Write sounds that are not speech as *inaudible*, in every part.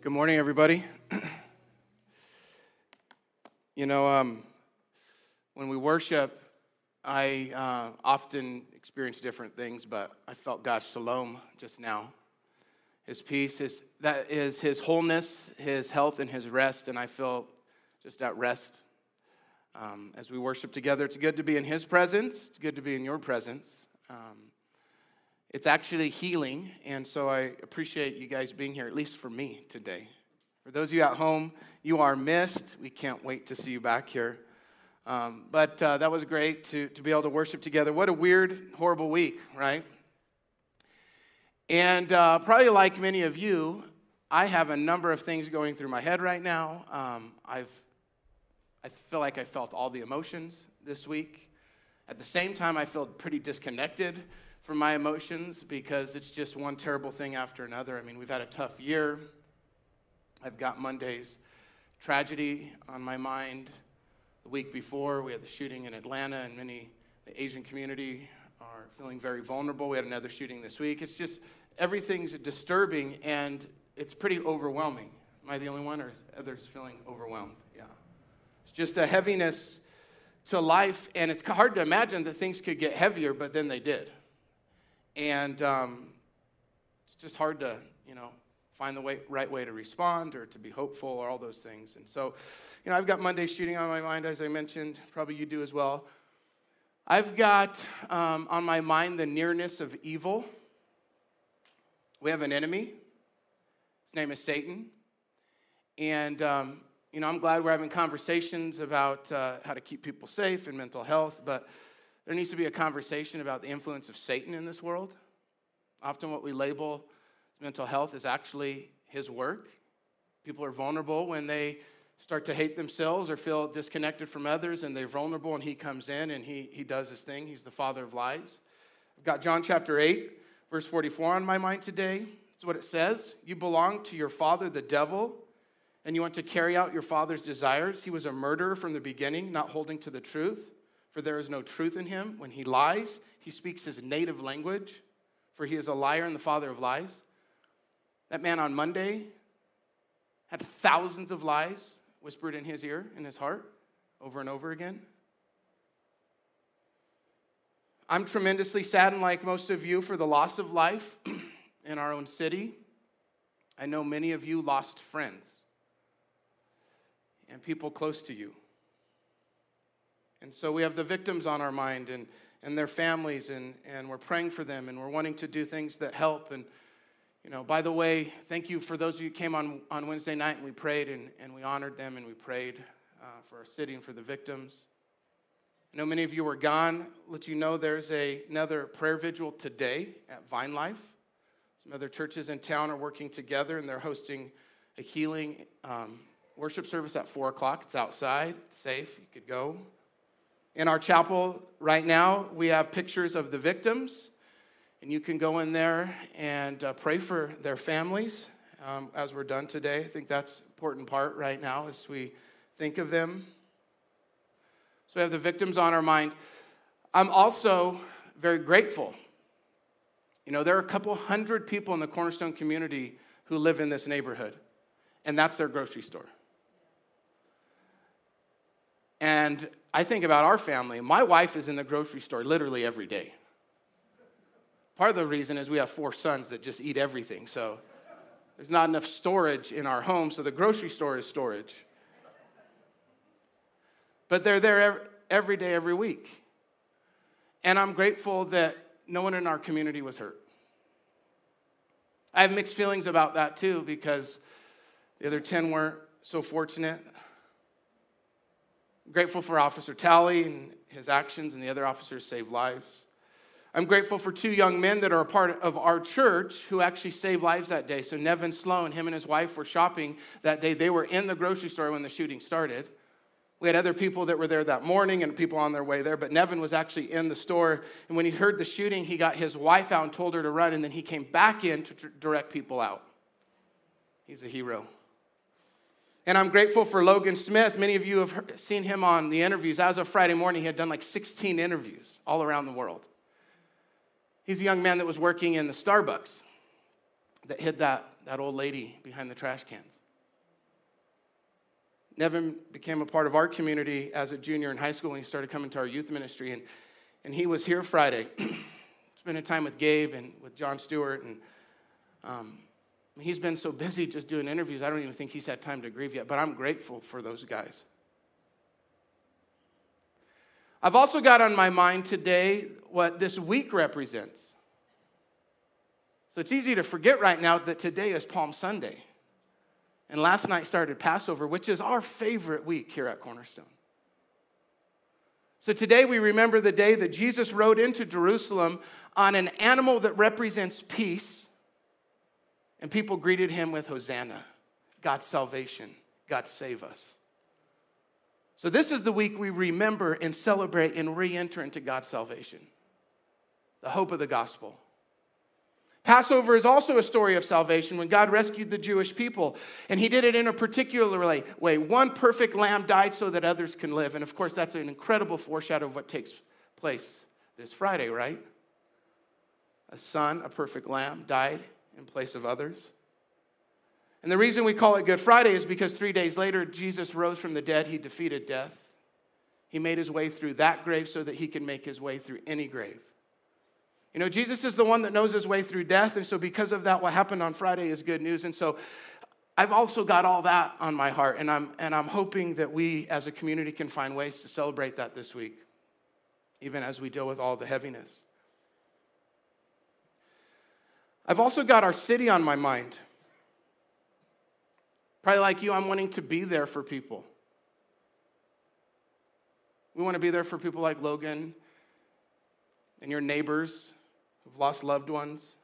Good morning, everybody. *clears throat* you know, um, when we worship, I uh, often experience different things, but I felt God's shalom just now. His peace is that is His wholeness, His health, and His rest, and I feel just at rest um, as we worship together. It's good to be in His presence. It's good to be in your presence. Um, it's actually healing, and so I appreciate you guys being here, at least for me today. For those of you at home, you are missed. We can't wait to see you back here. Um, but uh, that was great to, to be able to worship together. What a weird, horrible week, right? And uh, probably like many of you, I have a number of things going through my head right now. Um, I've, I feel like I felt all the emotions this week. At the same time, I feel pretty disconnected from my emotions because it's just one terrible thing after another. I mean, we've had a tough year. I've got Monday's tragedy on my mind. The week before, we had the shooting in Atlanta, and many the Asian community are feeling very vulnerable. We had another shooting this week. It's just everything's disturbing, and it's pretty overwhelming. Am I the only one, or is others feeling overwhelmed? Yeah. It's just a heaviness to life, and it's hard to imagine that things could get heavier, but then they did. And um, it's just hard to, you know, find the way, right way to respond or to be hopeful or all those things. And so, you know, I've got Monday shooting on my mind, as I mentioned. Probably you do as well. I've got um, on my mind the nearness of evil. We have an enemy. His name is Satan. And, um, you know, I'm glad we're having conversations about uh, how to keep people safe and mental health, but there needs to be a conversation about the influence of Satan in this world. Often, what we label mental health is actually his work. People are vulnerable when they start to hate themselves or feel disconnected from others, and they're vulnerable, and he comes in and he, he does his thing. He's the father of lies. I've got John chapter 8, verse 44 on my mind today. That's what it says. You belong to your father, the devil, and you want to carry out your father's desires. He was a murderer from the beginning, not holding to the truth for there is no truth in him. When he lies, he speaks his native language, for he is a liar and the father of lies. That man on Monday had thousands of lies whispered in his ear, in his heart, over and over again. I'm tremendously saddened, like most of you, for the loss of life *clears throat* in our own city. I know many of you lost friends and people close to you. And so we have the victims on our mind and, and their families, and, and we're praying for them, and we're wanting to do things that help. And, you know, by the way, thank you for those of you who came on, on Wednesday night and we prayed and, and we honored them and we prayed uh, for our city and for the victims. I know many of you were gone. Let you know there's a, another prayer vigil today at Vine Life. Some other churches in town are working together and they're hosting a healing um, worship service at 4 o'clock. It's outside, it's safe, you could go. In our chapel right now, we have pictures of the victims, and you can go in there and uh, pray for their families um, as we're done today. I think that's an important part right now as we think of them. So we have the victims on our mind. I'm also very grateful. You know, there are a couple hundred people in the Cornerstone community who live in this neighborhood, and that's their grocery store. And I think about our family. My wife is in the grocery store literally every day. Part of the reason is we have four sons that just eat everything. So there's not enough storage in our home, so the grocery store is storage. But they're there every day, every week. And I'm grateful that no one in our community was hurt. I have mixed feelings about that too because the other 10 weren't so fortunate grateful for Officer Talley and his actions, and the other officers saved lives. I'm grateful for two young men that are a part of our church who actually saved lives that day. So, Nevin Sloan, him and his wife were shopping that day. They were in the grocery store when the shooting started. We had other people that were there that morning and people on their way there, but Nevin was actually in the store. And when he heard the shooting, he got his wife out and told her to run, and then he came back in to direct people out. He's a hero. And I'm grateful for Logan Smith. Many of you have seen him on the interviews. As of Friday morning, he had done like 16 interviews all around the world. He's a young man that was working in the Starbucks that hid that, that old lady behind the trash cans. Nevin became a part of our community as a junior in high school and he started coming to our youth ministry. And, and he was here Friday, *clears throat* spending time with Gabe and with John Stewart. And um, he's been so busy just doing interviews, I don't even think he's had time to grieve yet. But I'm grateful for those guys. I've also got on my mind today what this week represents. So it's easy to forget right now that today is Palm Sunday. And last night started Passover, which is our favorite week here at Cornerstone. So today we remember the day that Jesus rode into Jerusalem on an animal that represents peace, and people greeted him with Hosanna, God's salvation, God save us. So this is the week we remember and celebrate and re enter into God's salvation, the hope of the gospel. Passover is also a story of salvation when God rescued the Jewish people, and He did it in a particular way. One perfect lamb died so that others can live. And of course, that's an incredible foreshadow of what takes place this Friday, right? A son, a perfect lamb, died in place of others. And the reason we call it Good Friday is because three days later, Jesus rose from the dead. He defeated death. He made his way through that grave so that he can make his way through any grave. You know, Jesus is the one that knows his way through death. And so, because of that, what happened on Friday is good news. And so, I've also got all that on my heart. And I'm, and I'm hoping that we as a community can find ways to celebrate that this week, even as we deal with all the heaviness. I've also got our city on my mind. Probably like you, I'm wanting to be there for people. We want to be there for people like Logan and your neighbors who've lost loved ones.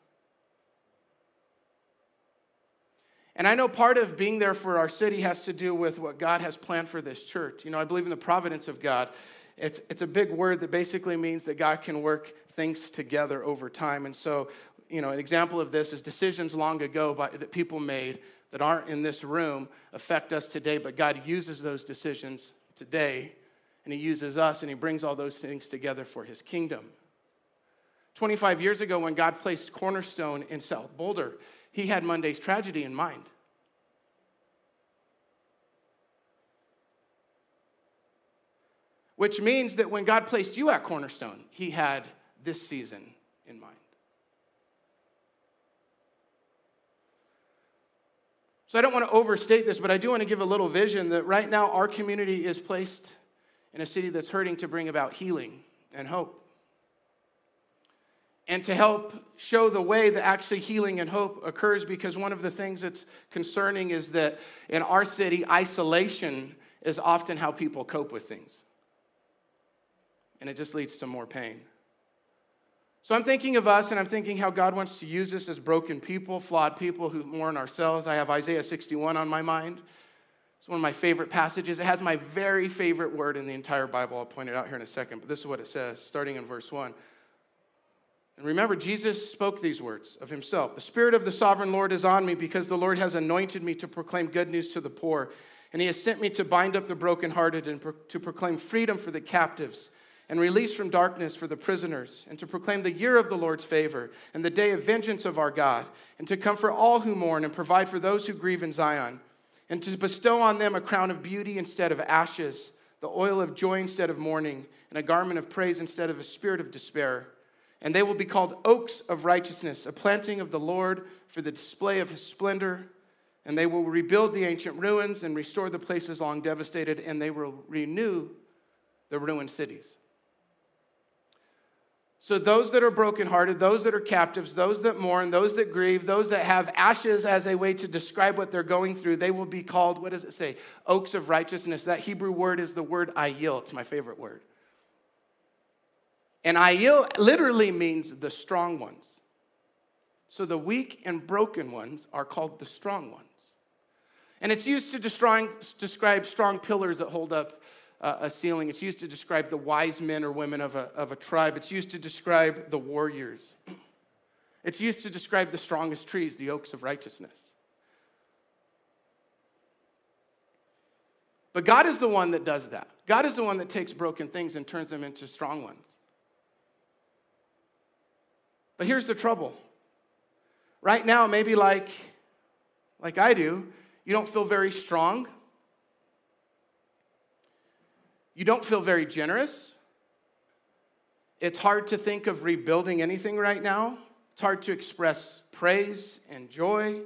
And I know part of being there for our city has to do with what God has planned for this church. You know, I believe in the providence of God. It's, it's a big word that basically means that God can work things together over time. And so, you know, an example of this is decisions long ago by, that people made that aren't in this room affect us today, but God uses those decisions today, and He uses us, and He brings all those things together for His kingdom. 25 years ago, when God placed Cornerstone in South Boulder, he had Monday's tragedy in mind. Which means that when God placed you at Cornerstone, he had this season in mind. So I don't want to overstate this, but I do want to give a little vision that right now our community is placed in a city that's hurting to bring about healing and hope. And to help show the way that actually healing and hope occurs because one of the things that's concerning is that in our city isolation is often how people cope with things. And it just leads to more pain so i'm thinking of us and i'm thinking how god wants to use us as broken people flawed people who mourn ourselves. I have isaiah 61 on my mind. It's one of my favorite passages. It has my very favorite word in the entire bible. I'll point it out here in a second but this is what it says starting in verse 1 and remember, Jesus spoke these words of himself. The Spirit of the sovereign Lord is on me because the Lord has anointed me to proclaim good news to the poor. And he has sent me to bind up the brokenhearted and pro- to proclaim freedom for the captives and release from darkness for the prisoners, and to proclaim the year of the Lord's favor and the day of vengeance of our God, and to comfort all who mourn and provide for those who grieve in Zion, and to bestow on them a crown of beauty instead of ashes, the oil of joy instead of mourning, and a garment of praise instead of a spirit of despair and they will be called oaks of righteousness, a planting of the Lord for the display of his splendor. And they will rebuild the ancient ruins and restore the places long devastated, and they will renew the ruined cities. So, those that are brokenhearted, those that are captives, those that mourn, those that grieve, those that have ashes as a way to describe what they're going through, they will be called, what does it say? Oaks of righteousness. That Hebrew word is the word ayil. It's my favorite word. And Ayil literally means the strong ones. So the weak and broken ones are called the strong ones. And it's used to describe strong pillars that hold up a ceiling. It's used to describe the wise men or women of a, of a tribe. It's used to describe the warriors. *clears throat* It's used to describe the strongest trees, the oaks of righteousness. But God is the one that does that. God is the one that takes broken things and turns them into strong ones. But here's the trouble Right now, maybe like, like I do, you don't feel very strong. You don't feel very generous. It's hard to think of rebuilding anything right now. It's hard to express praise and joy.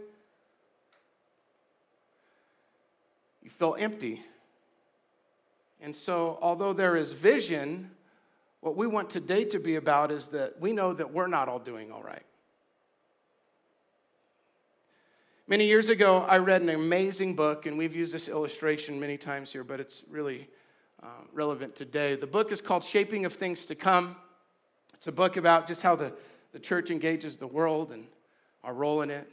You feel empty. And so, although there is vision, what we want today to be about is that we know that we're not all doing all right. Many years ago, I read an amazing book, and we've used this illustration many times here, but it's really uh, relevant today. The book is called Shaping of Things to Come. It's a book about just how the, the church engages the world and our role in it.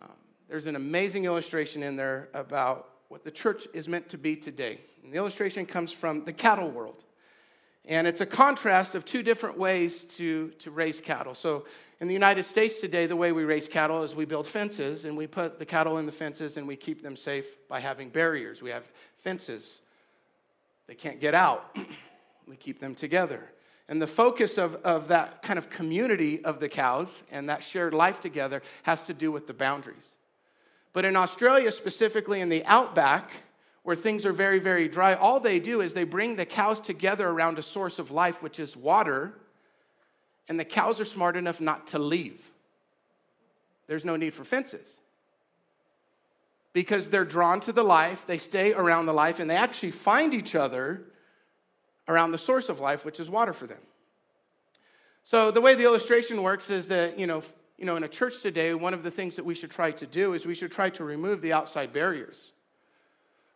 Um, there's an amazing illustration in there about what the church is meant to be today. And the illustration comes from the cattle world. And it's a contrast of two different ways to, to raise cattle. So, in the United States today, the way we raise cattle is we build fences and we put the cattle in the fences and we keep them safe by having barriers. We have fences, they can't get out. *clears throat* we keep them together. And the focus of, of that kind of community of the cows and that shared life together has to do with the boundaries. But in Australia, specifically in the outback, where things are very, very dry, all they do is they bring the cows together around a source of life, which is water, and the cows are smart enough not to leave. There's no need for fences. Because they're drawn to the life, they stay around the life, and they actually find each other around the source of life, which is water for them. So the way the illustration works is that, you know, you know, in a church today, one of the things that we should try to do is we should try to remove the outside barriers.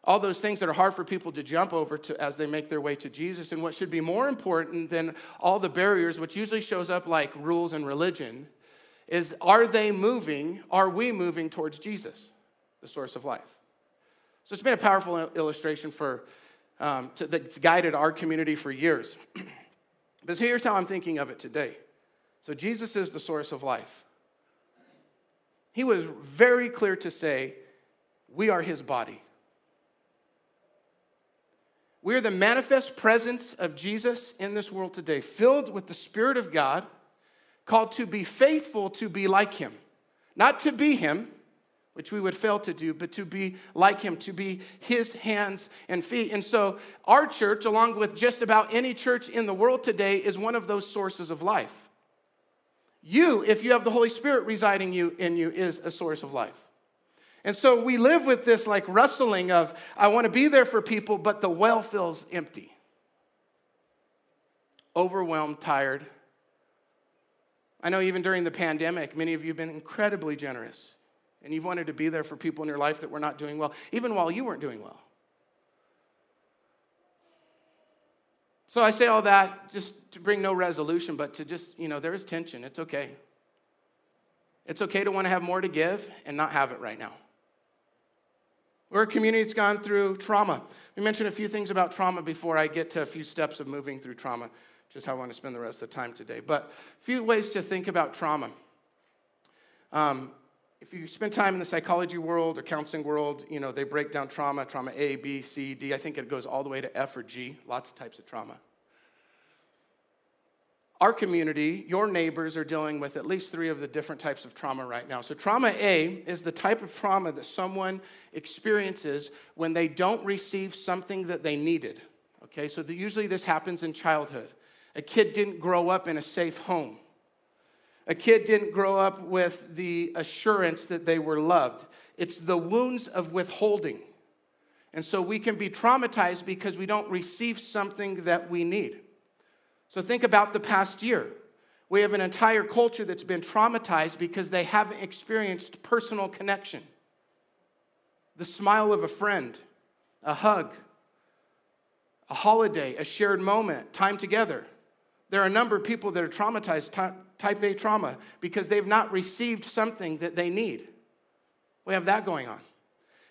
All those things that are hard for people to jump over to as they make their way to Jesus. And what should be more important than all the barriers, which usually shows up like rules and religion, is are they moving? Are we moving towards Jesus, the source of life? So it's been a powerful illustration for um, to, that's guided our community for years. *clears throat* but here's how I'm thinking of it today. So Jesus is the source of life. He was very clear to say, We are his body. We are the manifest presence of Jesus in this world today, filled with the Spirit of God, called to be faithful to be like him. Not to be him, which we would fail to do, but to be like him, to be his hands and feet. And so, our church, along with just about any church in the world today, is one of those sources of life. You, if you have the Holy Spirit residing you, in you, is a source of life. And so we live with this like wrestling of, I want to be there for people, but the well feels empty. Overwhelmed, tired. I know even during the pandemic, many of you have been incredibly generous. And you've wanted to be there for people in your life that were not doing well, even while you weren't doing well. So I say all that just to bring no resolution, but to just, you know, there is tension. It's okay. It's okay to want to have more to give and not have it right now. We're a community that's gone through trauma. We mentioned a few things about trauma before I get to a few steps of moving through trauma, which is how I want to spend the rest of the time today. But a few ways to think about trauma. Um, if you spend time in the psychology world or counseling world, you know, they break down trauma, trauma A, B, C, D. I think it goes all the way to F or G, lots of types of trauma. Our community, your neighbors are dealing with at least three of the different types of trauma right now. So, trauma A is the type of trauma that someone experiences when they don't receive something that they needed. Okay, so the, usually this happens in childhood. A kid didn't grow up in a safe home. A kid didn't grow up with the assurance that they were loved. It's the wounds of withholding. And so we can be traumatized because we don't receive something that we need. So think about the past year. We have an entire culture that's been traumatized because they haven't experienced personal connection. The smile of a friend, a hug, a holiday, a shared moment, time together. There are a number of people that are traumatized type A trauma because they've not received something that they need. We have that going on.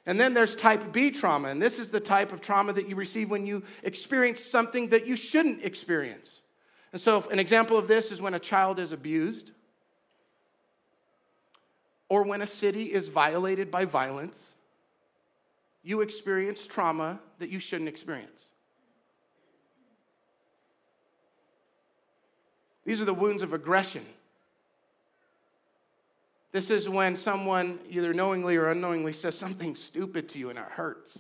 And then there's type B trauma, and this is the type of trauma that you receive when you experience something that you shouldn't experience. And so, an example of this is when a child is abused, or when a city is violated by violence, you experience trauma that you shouldn't experience. These are the wounds of aggression. This is when someone either knowingly or unknowingly says something stupid to you and it hurts.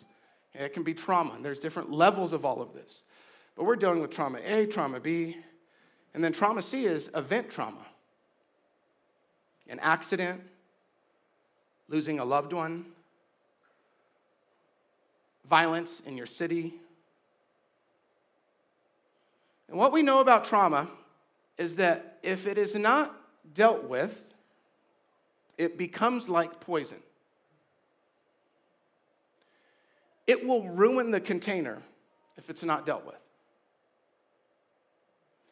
It can be trauma, and there's different levels of all of this. But we're dealing with trauma A, trauma B, and then trauma C is event trauma an accident, losing a loved one, violence in your city. And what we know about trauma is that if it is not dealt with, it becomes like poison. It will ruin the container if it's not dealt with.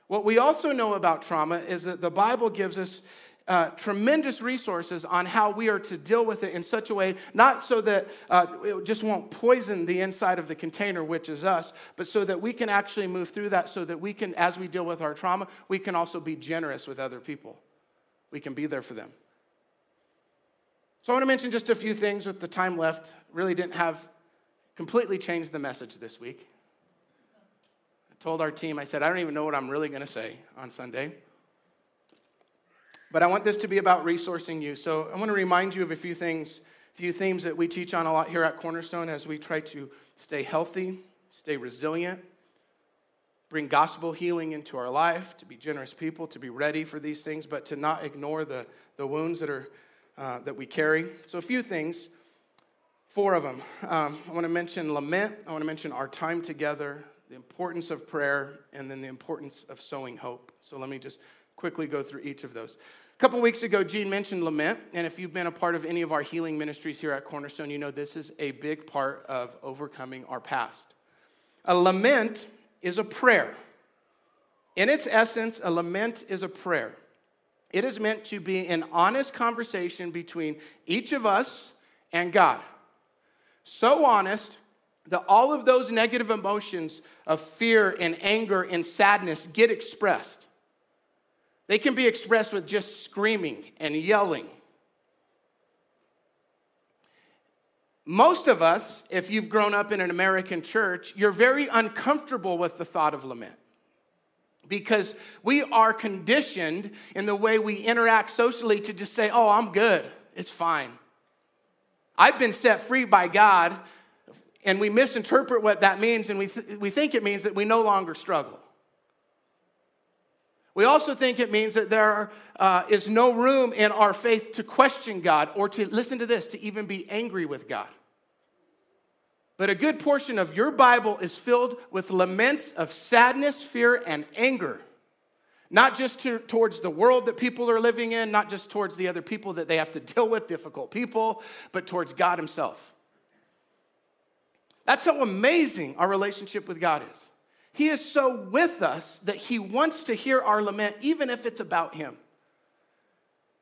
What we also know about trauma is that the Bible gives us uh, tremendous resources on how we are to deal with it in such a way, not so that uh, it just won't poison the inside of the container, which is us, but so that we can actually move through that so that we can, as we deal with our trauma, we can also be generous with other people. We can be there for them. So I want to mention just a few things with the time left. Really didn't have completely changed the message this week. I told our team, I said, I don't even know what I'm really going to say on Sunday. But I want this to be about resourcing you. So I want to remind you of a few things, a few themes that we teach on a lot here at Cornerstone as we try to stay healthy, stay resilient, bring gospel healing into our life, to be generous people, to be ready for these things, but to not ignore the, the wounds that, are, uh, that we carry. So, a few things, four of them. Um, I want to mention lament, I want to mention our time together, the importance of prayer, and then the importance of sowing hope. So, let me just quickly go through each of those. A couple weeks ago, Gene mentioned lament, and if you've been a part of any of our healing ministries here at Cornerstone, you know this is a big part of overcoming our past. A lament is a prayer. In its essence, a lament is a prayer. It is meant to be an honest conversation between each of us and God. So honest that all of those negative emotions of fear and anger and sadness get expressed. They can be expressed with just screaming and yelling. Most of us, if you've grown up in an American church, you're very uncomfortable with the thought of lament because we are conditioned in the way we interact socially to just say, Oh, I'm good, it's fine. I've been set free by God, and we misinterpret what that means, and we, th- we think it means that we no longer struggle. We also think it means that there uh, is no room in our faith to question God or to, listen to this, to even be angry with God. But a good portion of your Bible is filled with laments of sadness, fear, and anger. Not just to, towards the world that people are living in, not just towards the other people that they have to *laughs* deal with, difficult people, but towards God Himself. That's how amazing our relationship with God is. He is so with us that He wants to hear our lament, even if it's about Him.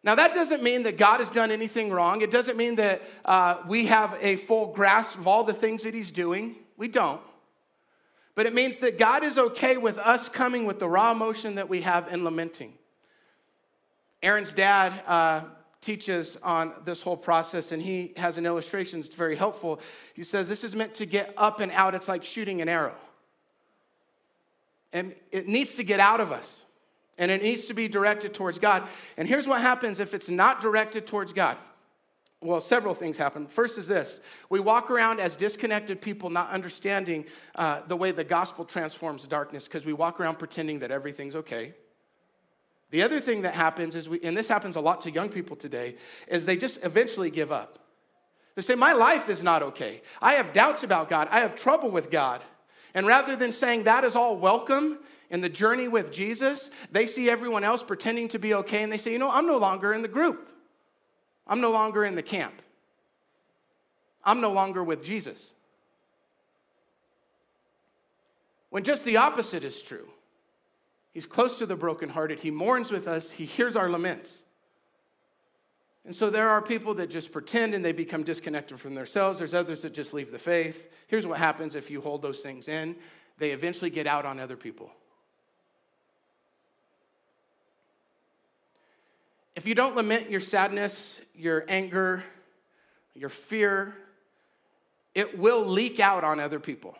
Now, that doesn't mean that God has done anything wrong. It doesn't mean that uh, we have a full grasp of all the things that He's doing. We don't. But it means that God is okay with us coming with the raw emotion that we have and lamenting. Aaron's dad uh, teaches on this whole process, and he has an illustration that's very helpful. He says, This is meant to get up and out. It's like shooting an arrow. And it needs to get out of us. And it needs to be directed towards God. And here's what happens if it's not directed towards God. Well, several things happen. First is this we walk around as disconnected people, not understanding uh, the way the gospel transforms darkness, because we walk around pretending that everything's okay. The other thing that happens is, we, and this happens a lot to young people today, is they just eventually give up. They say, My life is not okay. I have doubts about God. I have trouble with God. And rather than saying that is all welcome in the journey with Jesus, they see everyone else pretending to be okay and they say, you know, I'm no longer in the group. I'm no longer in the camp. I'm no longer with Jesus. When just the opposite is true. He's close to the brokenhearted. He mourns with us. He hears our laments. And so there are people that just pretend and they become disconnected from themselves. There's others that just leave the faith. Here's what happens if you hold those things in they eventually get out on other people. If you don't lament your sadness, your anger, your fear, it will leak out on other people.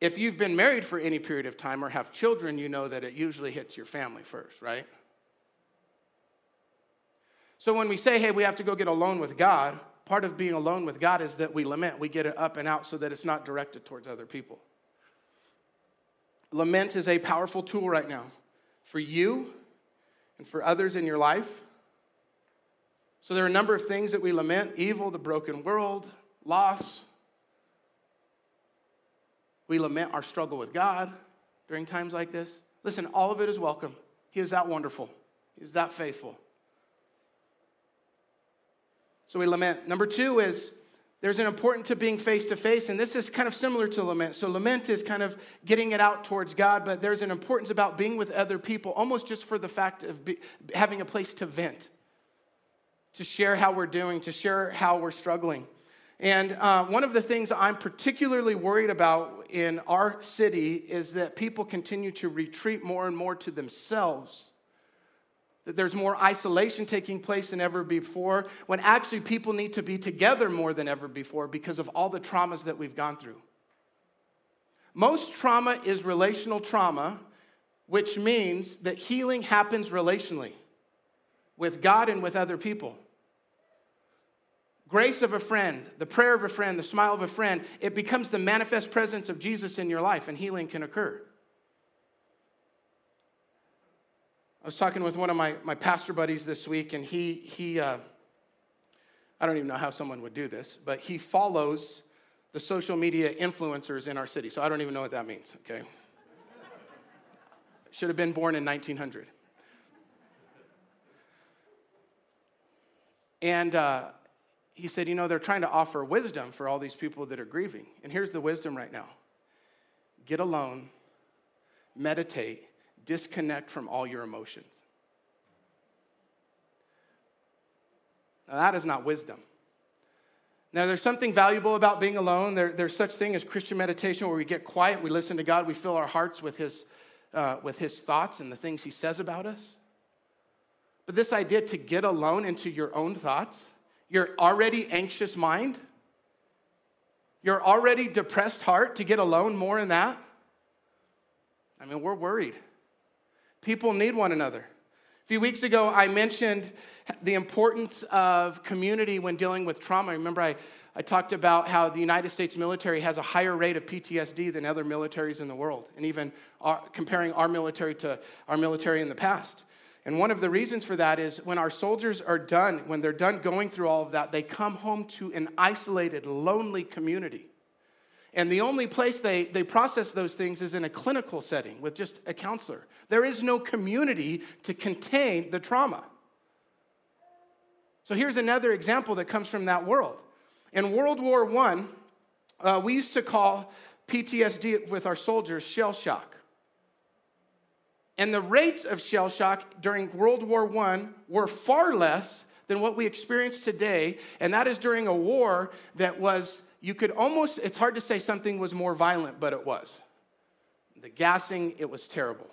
If you've been married for any period of time or have children, you know that it usually hits your family first, right? So when we say, hey, we have to go get alone with God, part of being alone with God is that we lament. We get it up and out so that it's not directed towards other people. Lament is a powerful tool right now for you and for others in your life. So there are a number of things that we lament evil, the broken world, loss. We lament our struggle with God during times like this. Listen, all of it is welcome. He is that wonderful, He is that faithful. So we lament. Number two is there's an importance to being face to face, and this is kind of similar to lament. So, lament is kind of getting it out towards God, but there's an importance about being with other people, almost just for the fact of be, having a place to vent, to share how we're doing, to share how we're struggling. And uh, one of the things I'm particularly worried about in our city is that people continue to retreat more and more to themselves. That there's more isolation taking place than ever before, when actually people need to be together more than ever before because of all the traumas that we've gone through. Most trauma is relational trauma, which means that healing happens relationally with God and with other people grace of a friend, the prayer of a friend, the smile of a friend, it becomes the manifest presence of Jesus in your life, and healing can occur. I was talking with one of my, my pastor buddies this week, and he, he uh, I don't even know how someone would do this, but he follows the social media influencers in our city. So I don't even know what that means, okay? *laughs* Should have been born in 1900. And uh, he said, You know, they're trying to offer wisdom for all these people that are grieving. And here's the wisdom right now get alone, meditate, disconnect from all your emotions. Now, that is not wisdom. Now, there's something valuable about being alone. There, there's such thing as Christian meditation where we get quiet, we listen to God, we fill our hearts with his, uh, with his thoughts and the things He says about us. But this idea to get alone into your own thoughts, your already anxious mind, your already depressed heart to get alone more in that? I mean, we're worried. People need one another. A few weeks ago, I mentioned the importance of community when dealing with trauma. Remember, I, I talked about how the United States military has a higher rate of PTSD than other militaries in the world, and even our, comparing our military to our military in the past. And one of the reasons for that is when our soldiers are done, when they're done going through all of that, they come home to an isolated, lonely community. And the only place they, they process those things is in a clinical setting with just a counselor. There is no community to contain the trauma. So here's another example that comes from that world. In World War I, uh, we used to call PTSD with our soldiers shell shock. And the rates of shell shock during World War I were far less than what we experience today. And that is during a war that was, you could almost, it's hard to say something was more violent, but it was. The gassing, it was terrible.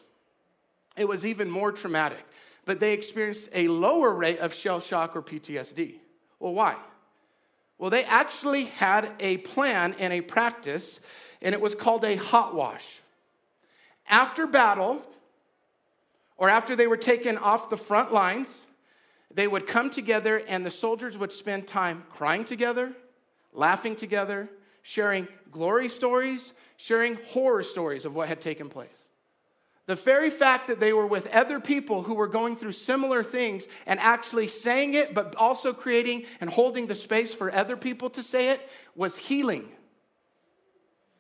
It was even more traumatic. But they experienced a lower rate of shell shock or PTSD. Well, why? Well, they actually had a plan and a practice, and it was called a hot wash. After battle, or after they were taken off the front lines, they would come together and the soldiers would spend time crying together, laughing together, sharing glory stories, sharing horror stories of what had taken place. The very fact that they were with other people who were going through similar things and actually saying it, but also creating and holding the space for other people to say it, was healing.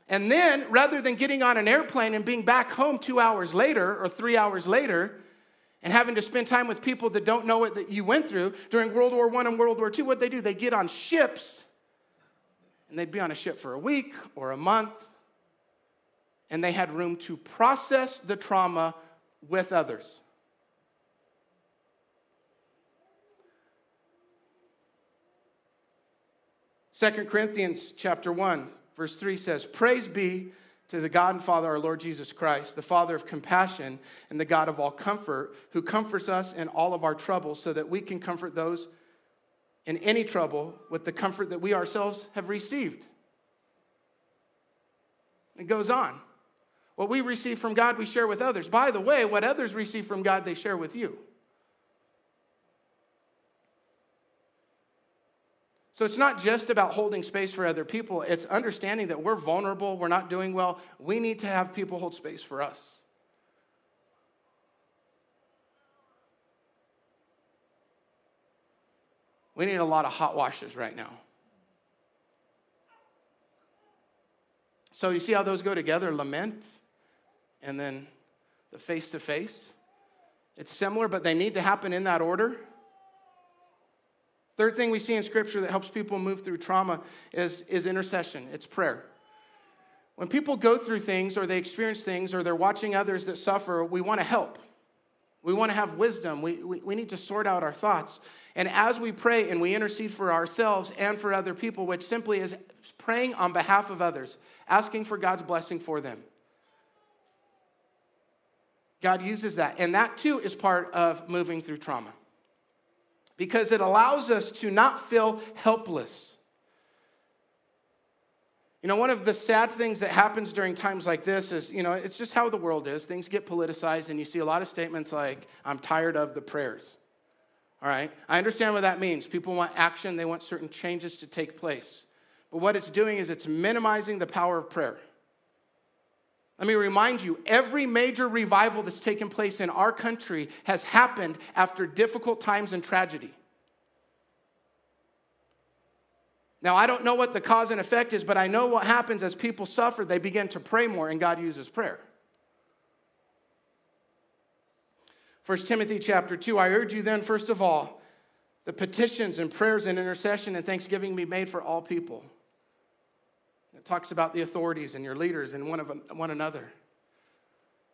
And then, rather than getting on an airplane and being back home two hours later or three hours later, and having to spend time with people that don't know what that you went through during World War I and World War II, what they do, they get on ships, and they'd be on a ship for a week or a month, and they had room to process the trauma with others. Second Corinthians chapter 1 Verse 3 says, Praise be to the God and Father, our Lord Jesus Christ, the Father of compassion and the God of all comfort, who comforts us in all of our troubles so that we can comfort those in any trouble with the comfort that we ourselves have received. It goes on. What we receive from God, we share with others. By the way, what others receive from God, they share with you. So it's not just about holding space for other people, it's understanding that we're vulnerable, we're not doing well. We need to have people hold space for us. We need a lot of hot washes right now. So you see how those go together lament and then the face to face. It's similar, but they need to happen in that order. Third thing we see in Scripture that helps people move through trauma is, is intercession, it's prayer. When people go through things or they experience things or they're watching others that suffer, we want to help. We want to have wisdom. We, we, we, need to sort out our thoughts. And as we pray and we intercede for ourselves and for other people, which simply is praying on behalf of others, asking for God's blessing for them. God uses that. And that too is part of moving through trauma because it allows us to not feel helpless. You know, one of the sad things that happens during times like this is, you know, it's just how the world is. Things get politicized, and you see a lot of statements like, I'm tired of the prayers. All right? I understand what that means. People want action, they want certain changes to take place. But what it's doing is it's minimizing the power of prayer. Let me remind you every major revival that's taken place in our country has happened after difficult times and tragedy. Now, I don't know what the cause and effect is, but I know what happens as people suffer, they begin to pray more, and God uses prayer. 1 Timothy chapter 2 I urge you then, first of all, the petitions and prayers and intercession and thanksgiving be made for all people talks about the authorities and your leaders and one, of, one another.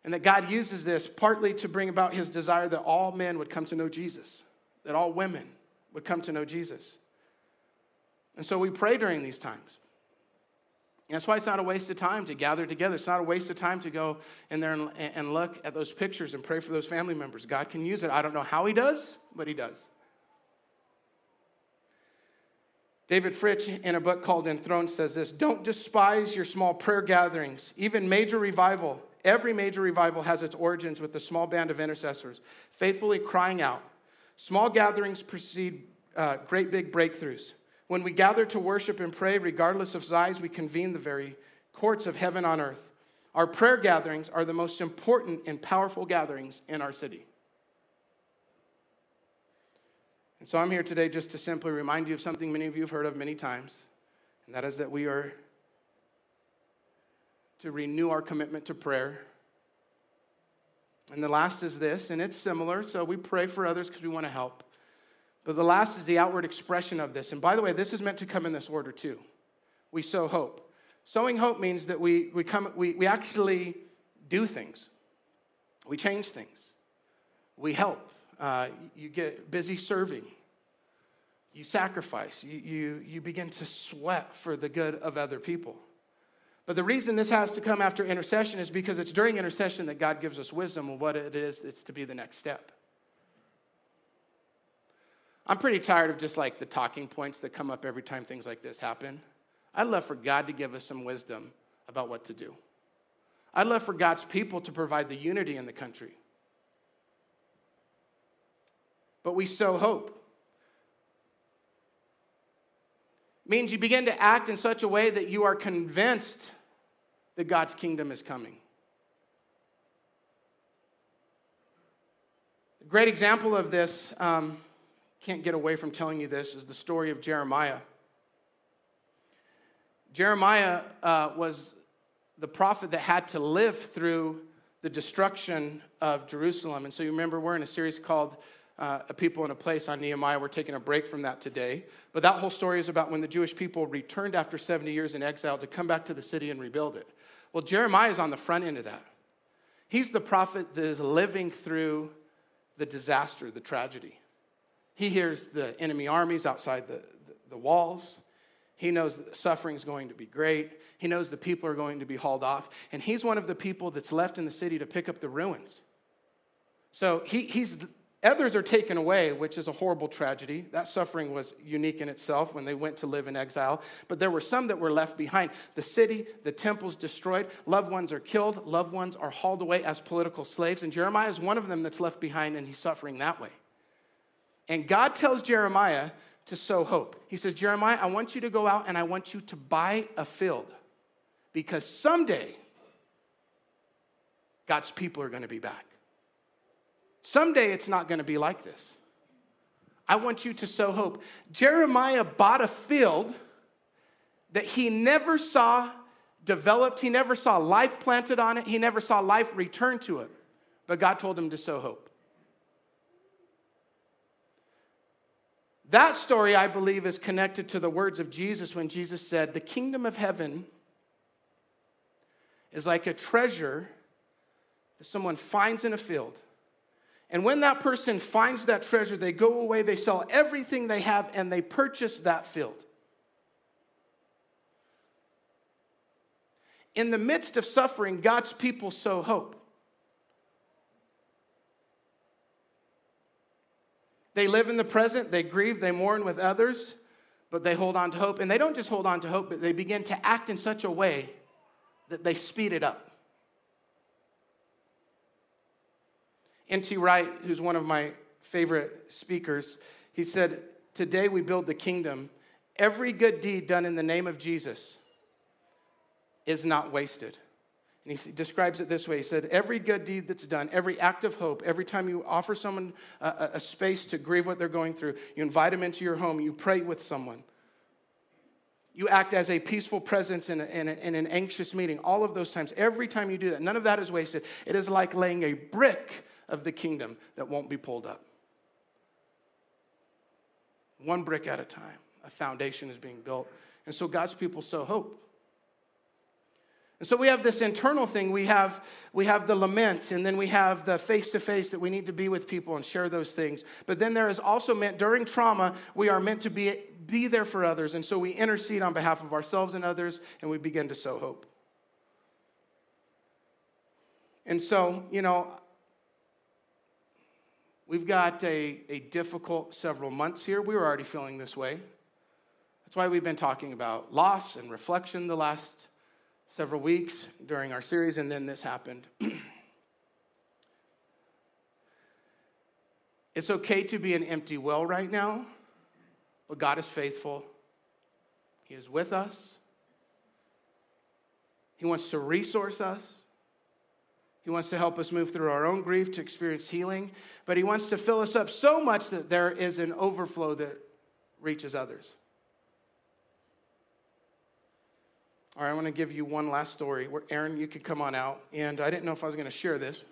And that God uses this partly to bring about his desire that all men would come to know Jesus, that all women would come to know Jesus. And so we pray during these times. And that's why it's not a waste of time to gather together. It's not a waste of time to go in there and, and look at those pictures and pray for those family members. God can use it. I don't know how he does, but he does. David Fritch, in a book called Enthroned, says this Don't despise your small prayer gatherings. Even major revival, every major revival has its origins with a small band of intercessors faithfully crying out. Small gatherings precede uh, great big breakthroughs. When we gather to worship and pray, regardless of size, we convene the very courts of heaven on earth. Our prayer gatherings are the most important and powerful gatherings in our city. And so I'm here today just to simply remind you of something many of you have heard of many times, and that is that we are to renew our commitment to prayer. And the last is this, and it's similar, so we pray for others because we want to help. But the last is the outward expression of this. And by the way, this is meant to come in this order too. We sow hope. Sowing hope means that we, we, come, we, we actually do things, we change things, we help. Uh, you get busy serving. You sacrifice. You, you, you begin to sweat for the good of other people. But the reason this has to come after intercession is because it's during intercession that God gives us wisdom of what it is it's to be the next step. I'm pretty tired of just like the talking points that come up every time things like this happen. I'd love for God to give us some wisdom about what to do. I'd love for God's people to provide the unity in the country but we sow hope. Means you begin to act in such a way that you are convinced that God's kingdom is coming. A great example of this, um, can't get away from telling you this, is the story of Jeremiah. Jeremiah uh, was the prophet that had to live through the destruction of Jerusalem. And so you remember, we're in a series called uh, people in a place on Nehemiah. We're taking a break from that today. But that whole story is about when the Jewish people returned after 70 years in exile to come back to the city and rebuild it. Well, Jeremiah is on the front end of that. He's the prophet that is living through the disaster, the tragedy. He hears the enemy armies outside the, the, the walls. He knows that the suffering is going to be great. He knows the people are going to be hauled off. And he's one of the people that's left in the city to pick up the ruins. So he, he's Others are taken away, which is a horrible tragedy. That suffering was unique in itself when they went to live in exile. But there were some that were left behind. The city, the temples destroyed, loved ones are killed, loved ones are hauled away as political slaves. And Jeremiah is one of them that's left behind, and he's suffering that way. And God tells Jeremiah to sow hope. He says, Jeremiah, I want you to go out and I want you to buy a field because someday God's people are going to be back. Someday it's not going to be like this. I want you to sow hope. Jeremiah bought a field that he never saw developed, he never saw life planted on it, he never saw life return to it. But God told him to sow hope. That story, I believe, is connected to the words of Jesus when Jesus said, The kingdom of heaven is like a treasure that someone finds in a field and when that person finds that treasure, they go away, they sell everything they have, and they purchase that field. In the midst of suffering, God's people sow hope. They live in the present, they grieve, they mourn with others, but they hold on to hope. And they don't just hold on to hope, but they begin to act in such a way that they speed it up. N.T. Wright, who's one of my favorite speakers, he said, Today we build the kingdom. Every good deed done in the name of Jesus is not wasted. And he describes it this way He said, Every good deed that's done, every act of hope, every time you offer someone a, a, space to grieve what they're going through, you invite them into your home, you pray with someone, you act as a peaceful presence in, a, in, a, in an anxious meeting, all of those times, every time you do that, none of that is wasted. It is like laying a brick of the kingdom that won't be pulled up. One brick at a time, a foundation is being built. And so God's people sow hope. And so we have this internal thing. We have, we have the lament, and then we have the face to face that we need to be with people and share those things. But then there is also meant, during trauma, we are meant to be, be there for others. And so we intercede on behalf of ourselves and others, and we begin to sow hope. And so, you know, We've got a, a difficult several months here. We were already feeling this way. That's why we've been talking about loss and reflection the last several weeks during our series, and then this happened. *clears throat* it's okay to be an empty well right now, but God is faithful. He is with us, He wants to resource us. He wants to help us move through our own grief to experience healing, but He wants to fill us up so much that there is an overflow that reaches others. All right, I want to give you one last story. Where Aaron, you could come on out. And I didn't know if I was going to share this,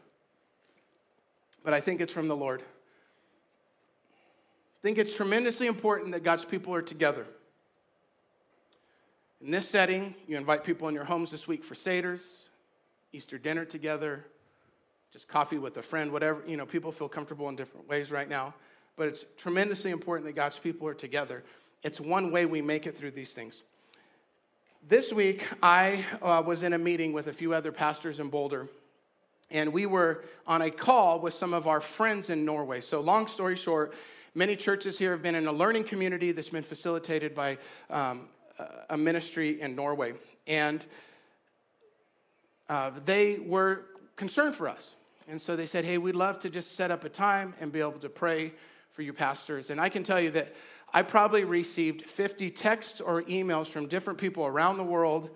but I think it's from the Lord. I think it's tremendously important that God's people are together. In this setting, you invite people in your homes this week for Seder's. Easter dinner together, just coffee with a friend, whatever. You know, people feel comfortable in different ways right now, but it's tremendously important that God's people are together. It's one way we make it through these things. This week, I uh, was in a meeting with a few other pastors in Boulder, and we were on a call with some of our friends in Norway. So, long story short, many churches here have been in a learning community that's been facilitated by um, a ministry in Norway. And uh, they were concerned for us. And so they said, hey, we'd love to just set up a time and be able to pray for you pastors. And I can tell you that I probably received 50 texts or emails from different people around the world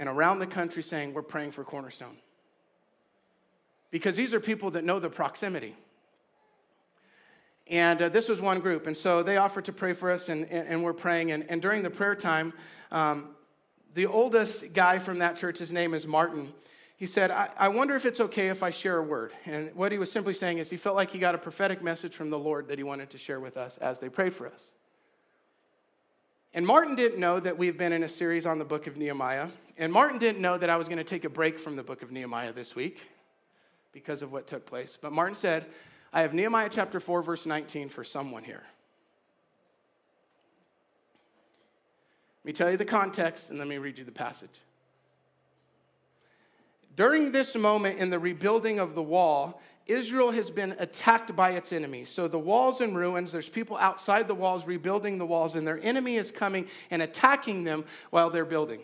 and around the country saying, we're praying for Cornerstone. Because these are people that know the proximity. And uh, this was one group. And so they offered to pray for us, and, and, and we're praying. And, and, during the prayer time, um, the oldest guy from that church, his name is Martin he said, I, I, wonder if it's okay if I share a word. And what he was simply saying is he felt like he got a prophetic message from the Lord that he wanted to share with us as they prayed for us. And Martin didn't know that we've been in a series on the book of Nehemiah. And Martin didn't know that I was going to take a break from the book of Nehemiah this week because of what took place. But Martin said, I have Nehemiah chapter 4, verse 19 for someone here. Let me tell you the context and let me read you the passage. During this moment in the rebuilding of the wall, Israel has been attacked by its enemies. So the walls in ruins, there's people outside the walls rebuilding the walls, and their enemy is coming and attacking them while they're building.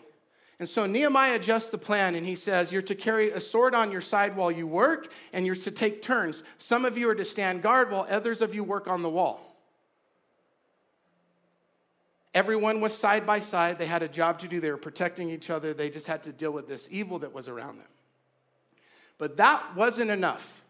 And so Nehemiah adjusts the plan and he says, You're to carry a sword on your side while you work, and you're to take turns. Some of you are to stand guard while others of you work on the wall. Everyone was side by side. They had a job to do. They were protecting each other. They just had to deal with this evil that was around them. But that wasn't enough.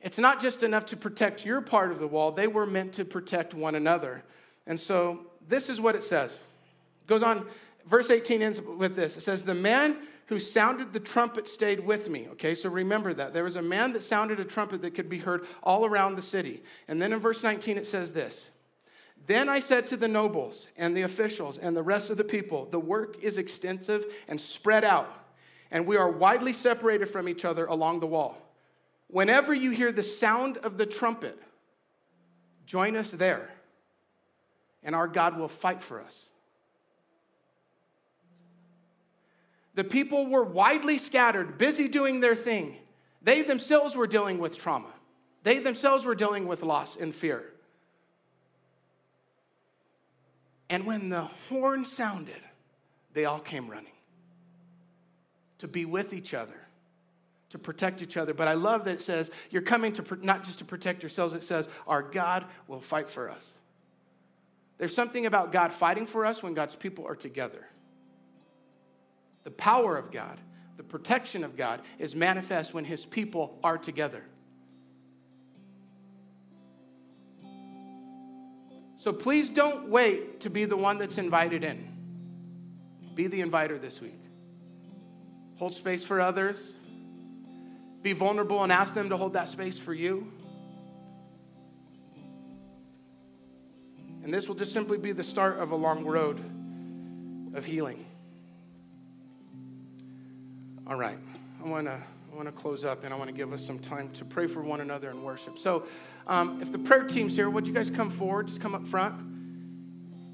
It's not just enough to protect your part of the wall, they were meant to protect one another. And so this is what it says. It goes on, verse 18 ends with this. It says, The man who sounded the trumpet stayed with me. Okay, so remember that. There was a man that sounded a trumpet that could be heard all around the city. And then in verse 19 it says this. Then I said to the nobles and the officials and the rest of the people, The work is extensive and spread out, and we are widely separated from each other along the wall. Whenever you hear the sound of the trumpet, join us there, and our God will fight for us. The people were widely scattered, busy doing their thing. They themselves were dealing with trauma, they themselves were dealing with loss and fear. And when the horn sounded, they all came running to be with each other to protect each other. But I love that it says, you're coming to not just to protect yourselves, it says, our God will fight for us. There's something about God fighting for us when God's people are together. The power of God, the protection of God is manifest when his people are together. So please don't wait to be the one that's invited in. Be the inviter this week. Hold space for others be vulnerable and ask them to hold that space for you. And this will just simply be the start of a long road of healing. All right, I want to I want to close up and I want to give us some time to pray for one another and worship. So, um, if the prayer team's here, would you guys come forward? Just come up front.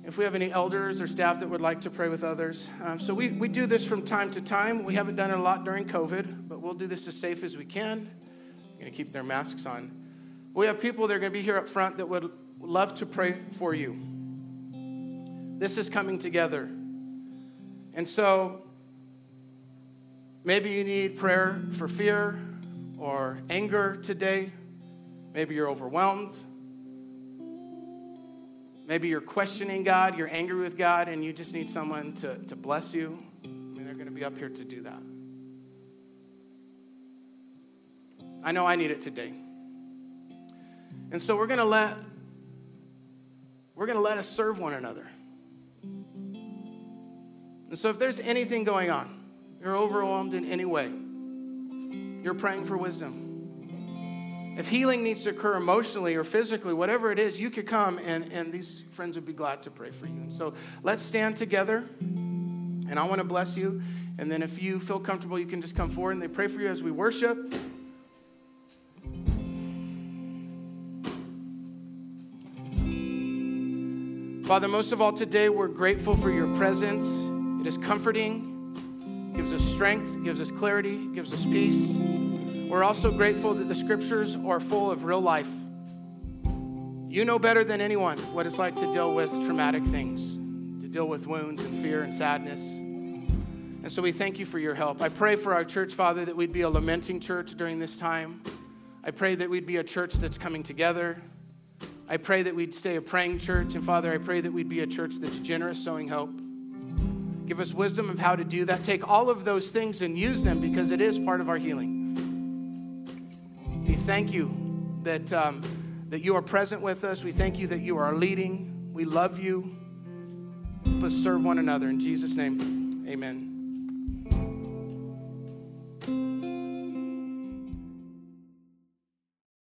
If we have any elders or staff that would like to pray with others. Um, so, we, we do this from time to time. We haven't done it a lot during COVID, but we'll do this as safe as we can. We're going to keep their masks on. We have people that are going to be here up front that would love to pray for you. This is coming together. And so maybe you need prayer for fear or anger today. Maybe you're overwhelmed. Maybe you're questioning God, you're angry with God, and you just need someone to, to bless you. I mean, they're going to be up here to do that. I know I need it today. And so we're going to let we're going to let us serve one another. And so if there's anything going on, you're overwhelmed in any way, you're praying for wisdom. If healing needs to occur emotionally or physically, whatever it is, you could come and, and these friends would be glad to pray for you. And so let's stand together. And I want to bless you. And then if you feel comfortable, you can just come forward and they pray for you as we worship. Father, most of all today, we're grateful for your presence. It is comforting, gives us strength, gives us clarity, gives us peace. We're also grateful that the scriptures are full of real life. You know better than anyone what it's like to deal with traumatic things, to deal with wounds and fear and sadness. And so we thank you for your help. I pray for our church, Father, that we'd be a lamenting church during this time. I pray that we'd be a church that's coming together, I pray that we'd stay a praying church. And Father, I pray that we'd be a church that's generous, sowing hope. Give us wisdom of how to do that. Take all of those things and use them because it is part of our healing. We thank you that, um, that you are present with us. We thank you that you are leading. We love you. Help us serve one another. In Jesus' name, amen.